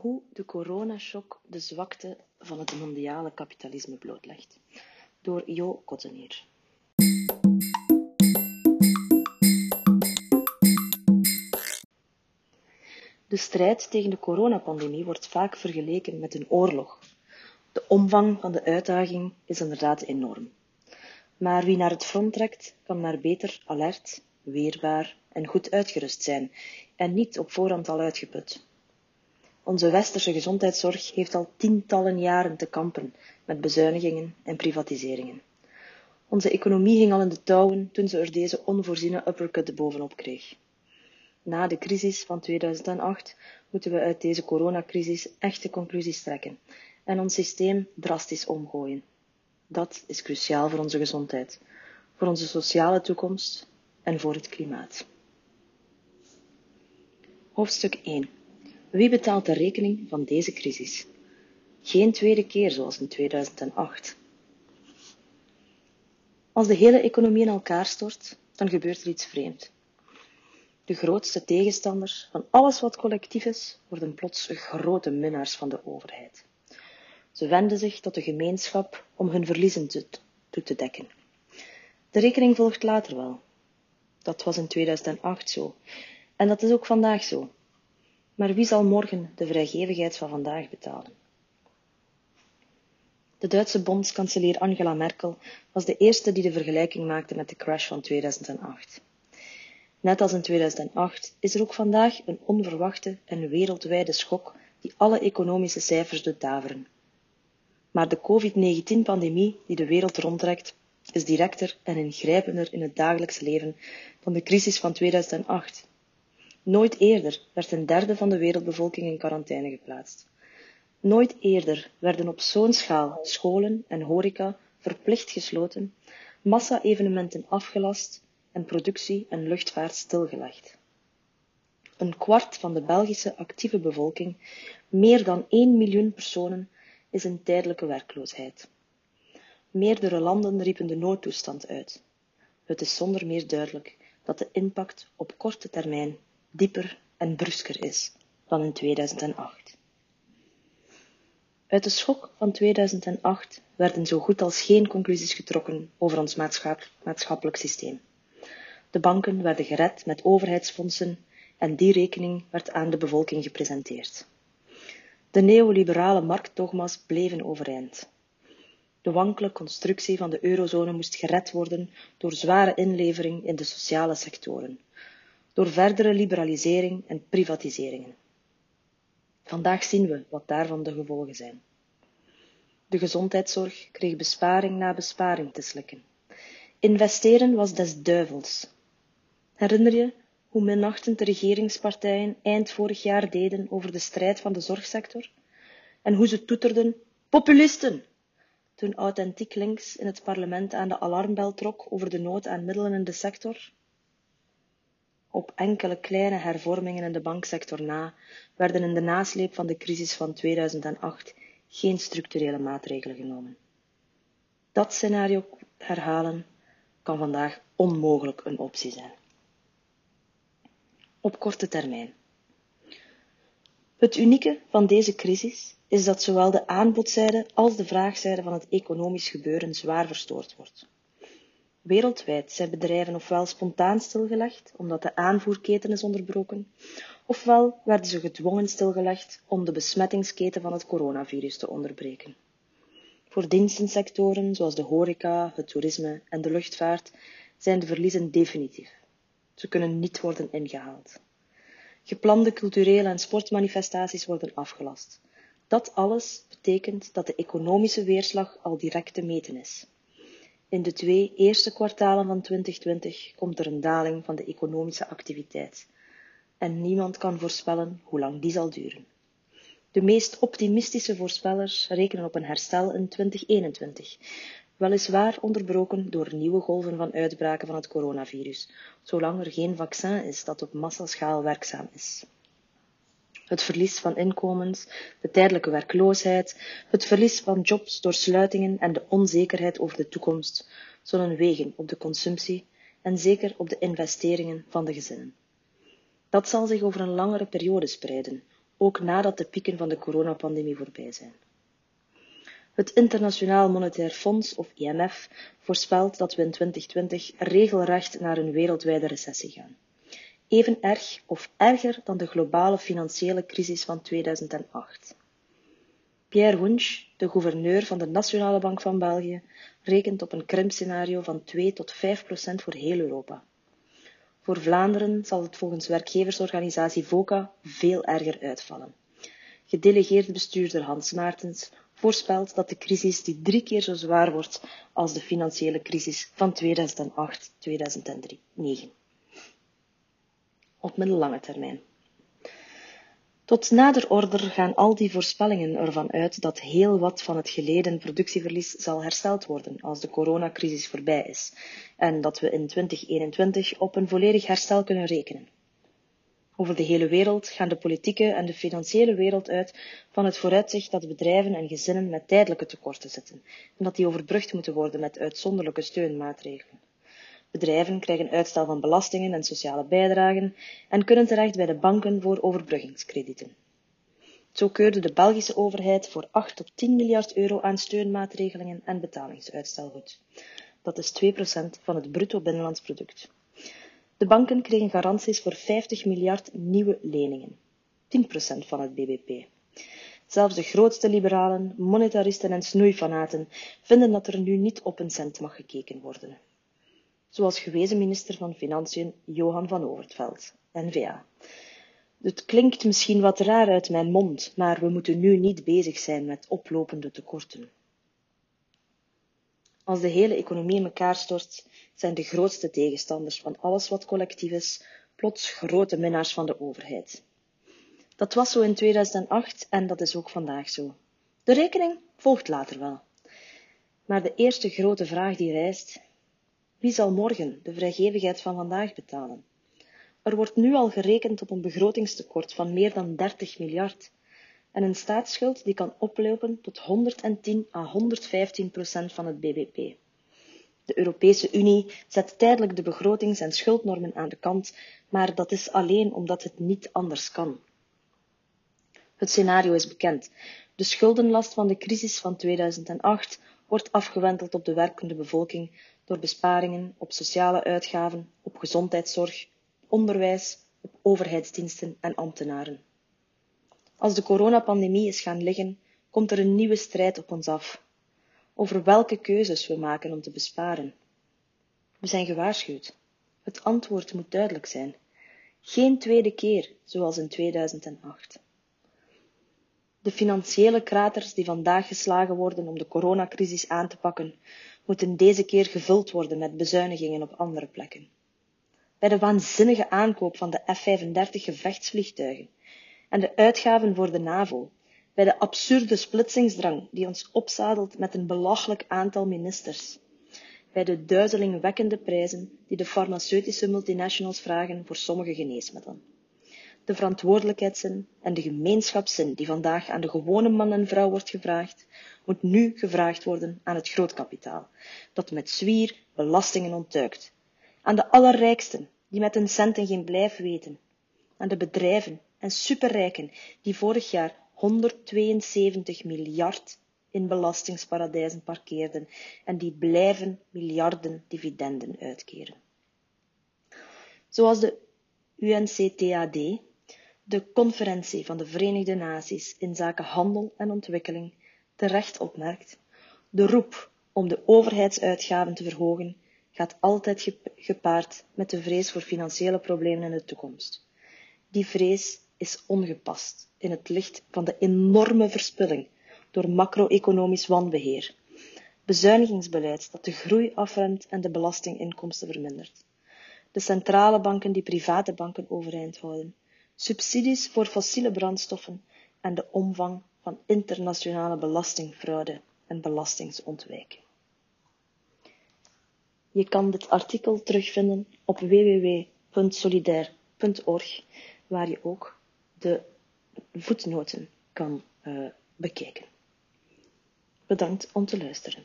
Hoe de coronashock de zwakte van het mondiale kapitalisme blootlegt. Door Jo Cottenier. De strijd tegen de coronapandemie wordt vaak vergeleken met een oorlog. De omvang van de uitdaging is inderdaad enorm. Maar wie naar het front trekt, kan maar beter alert, weerbaar en goed uitgerust zijn en niet op voorhand al uitgeput. Onze westerse gezondheidszorg heeft al tientallen jaren te kampen met bezuinigingen en privatiseringen. Onze economie hing al in de touwen toen ze er deze onvoorziene uppercut bovenop kreeg. Na de crisis van 2008 moeten we uit deze coronacrisis echte conclusies trekken en ons systeem drastisch omgooien. Dat is cruciaal voor onze gezondheid, voor onze sociale toekomst en voor het klimaat. Hoofdstuk 1. Wie betaalt de rekening van deze crisis? Geen tweede keer zoals in 2008. Als de hele economie in elkaar stort, dan gebeurt er iets vreemd. De grootste tegenstanders van alles wat collectief is, worden plots grote minnaars van de overheid. Ze wenden zich tot de gemeenschap om hun verliezen te, toe te dekken. De rekening volgt later wel. Dat was in 2008 zo. En dat is ook vandaag zo. Maar wie zal morgen de vrijgevigheid van vandaag betalen? De Duitse bondskanselier Angela Merkel was de eerste die de vergelijking maakte met de crash van 2008. Net als in 2008 is er ook vandaag een onverwachte en wereldwijde schok die alle economische cijfers doet daveren. Maar de COVID-19-pandemie die de wereld rondtrekt, is directer en ingrijpender in het dagelijks leven dan de crisis van 2008. Nooit eerder werd een derde van de wereldbevolking in quarantaine geplaatst. Nooit eerder werden op zo'n schaal scholen en horeca verplicht gesloten, massa-evenementen afgelast en productie en luchtvaart stilgelegd. Een kwart van de Belgische actieve bevolking, meer dan 1 miljoen personen, is in tijdelijke werkloosheid. Meerdere landen riepen de noodtoestand uit. Het is zonder meer duidelijk dat de impact op korte termijn dieper en brusker is dan in 2008. Uit de schok van 2008 werden zo goed als geen conclusies getrokken over ons maatschappelijk systeem. De banken werden gered met overheidsfondsen en die rekening werd aan de bevolking gepresenteerd. De neoliberale marktdogma's bleven overeind. De wankele constructie van de eurozone moest gered worden door zware inlevering in de sociale sectoren, door verdere liberalisering en privatiseringen. Vandaag zien we wat daarvan de gevolgen zijn. De gezondheidszorg kreeg besparing na besparing te slikken. Investeren was des duivels. Herinner je hoe minachtend de regeringspartijen eind vorig jaar deden over de strijd van de zorgsector? En hoe ze toeterden populisten toen authentiek links in het parlement aan de alarmbel trok over de nood aan middelen in de sector? Op enkele kleine hervormingen in de banksector na werden in de nasleep van de crisis van 2008 geen structurele maatregelen genomen. Dat scenario herhalen kan vandaag onmogelijk een optie zijn. Op korte termijn. Het unieke van deze crisis is dat zowel de aanbodzijde als de vraagzijde van het economisch gebeuren zwaar verstoord wordt. Wereldwijd zijn bedrijven ofwel spontaan stilgelegd omdat de aanvoerketen is onderbroken, ofwel werden ze gedwongen stilgelegd om de besmettingsketen van het coronavirus te onderbreken. Voor dienstensectoren zoals de horeca, het toerisme en de luchtvaart zijn de verliezen definitief. Ze kunnen niet worden ingehaald. Geplande culturele en sportmanifestaties worden afgelast. Dat alles betekent dat de economische weerslag al direct te meten is. In de twee eerste kwartalen van 2020 komt er een daling van de economische activiteit. En niemand kan voorspellen hoe lang die zal duren. De meest optimistische voorspellers rekenen op een herstel in 2021, weliswaar onderbroken door nieuwe golven van uitbraken van het coronavirus, zolang er geen vaccin is dat op massaschaal werkzaam is het verlies van inkomens, de tijdelijke werkloosheid, het verlies van jobs door sluitingen en de onzekerheid over de toekomst zullen wegen op de consumptie en zeker op de investeringen van de gezinnen. Dat zal zich over een langere periode spreiden, ook nadat de pieken van de coronapandemie voorbij zijn. Het Internationaal Monetair Fonds, of IMF, voorspelt dat we in 2020 regelrecht naar een wereldwijde recessie gaan. Even erg of erger dan de globale financiële crisis van 2008. Pierre Wunsch, de gouverneur van de Nationale Bank van België, rekent op een krimpscenario van 2 tot 5 procent voor heel Europa. Voor Vlaanderen zal het volgens werkgeversorganisatie VOCA veel erger uitvallen. Gedelegeerd bestuurder Hans Maartens voorspelt dat de crisis die drie keer zo zwaar wordt als de financiële crisis van 2008-2009. Op middellange termijn. Tot nader order gaan al die voorspellingen ervan uit dat heel wat van het geleden productieverlies zal hersteld worden als de coronacrisis voorbij is en dat we in 2021 op een volledig herstel kunnen rekenen. Over de hele wereld gaan de politieke en de financiële wereld uit van het vooruitzicht dat bedrijven en gezinnen met tijdelijke tekorten zitten en dat die overbrugd moeten worden met uitzonderlijke steunmaatregelen. Bedrijven krijgen uitstel van belastingen en sociale bijdragen en kunnen terecht bij de banken voor overbruggingskredieten. Zo keurde de Belgische overheid voor 8 tot 10 miljard euro aan steunmaatregelingen en betalingsuitstel goed. Dat is 2% van het bruto binnenlands product. De banken kregen garanties voor 50 miljard nieuwe leningen, 10% van het bbp. Zelfs de grootste liberalen, monetaristen en snoeifanaten vinden dat er nu niet op een cent mag gekeken worden zoals gewezen minister van Financiën Johan van Overtveld, N-VA. Het klinkt misschien wat raar uit mijn mond, maar we moeten nu niet bezig zijn met oplopende tekorten. Als de hele economie in elkaar stort, zijn de grootste tegenstanders van alles wat collectief is, plots grote minnaars van de overheid. Dat was zo in 2008 en dat is ook vandaag zo. De rekening volgt later wel. Maar de eerste grote vraag die rijst, wie zal morgen de vrijgevigheid van vandaag betalen? Er wordt nu al gerekend op een begrotingstekort van meer dan 30 miljard en een staatsschuld die kan oplopen tot 110 à 115 procent van het bbp. De Europese Unie zet tijdelijk de begrotings- en schuldnormen aan de kant, maar dat is alleen omdat het niet anders kan. Het scenario is bekend. De schuldenlast van de crisis van 2008 wordt afgewenteld op de werkende bevolking door besparingen op sociale uitgaven, op gezondheidszorg, onderwijs, op overheidsdiensten en ambtenaren. Als de coronapandemie is gaan liggen, komt er een nieuwe strijd op ons af. Over welke keuzes we maken om te besparen. We zijn gewaarschuwd. Het antwoord moet duidelijk zijn. Geen tweede keer, zoals in 2008. De financiële kraters die vandaag geslagen worden om de coronacrisis aan te pakken, moeten deze keer gevuld worden met bezuinigingen op andere plekken. Bij de waanzinnige aankoop van de F-35 gevechtsvliegtuigen en de uitgaven voor de NAVO, bij de absurde splitsingsdrang die ons opzadelt met een belachelijk aantal ministers, bij de duizelingwekkende prijzen die de farmaceutische multinationals vragen voor sommige geneesmiddelen de verantwoordelijkheidszin en de gemeenschapszin die vandaag aan de gewone man en vrouw wordt gevraagd, moet nu gevraagd worden aan het grootkapitaal, dat met zwier belastingen ontduikt. Aan de allerrijksten, die met hun centen geen blijf weten. Aan de bedrijven en superrijken, die vorig jaar 172 miljard in belastingsparadijzen parkeerden en die blijven miljarden dividenden uitkeren. Zoals de UNCTAD, de Conferentie van de Verenigde Naties in zaken handel en ontwikkeling terecht opmerkt, de roep om de overheidsuitgaven te verhogen gaat altijd gepaard met de vrees voor financiële problemen in de toekomst. Die vrees is ongepast in het licht van de enorme verspilling door macro-economisch wanbeheer, bezuinigingsbeleid dat de groei afremt en de belastinginkomsten vermindert, de centrale banken die private banken overeind houden, subsidies voor fossiele brandstoffen en de omvang van internationale belastingfraude en belastingsontwijking. Je kan dit artikel terugvinden op www.solidair.org, waar je ook de voetnoten kan uh, bekijken. Bedankt om te luisteren.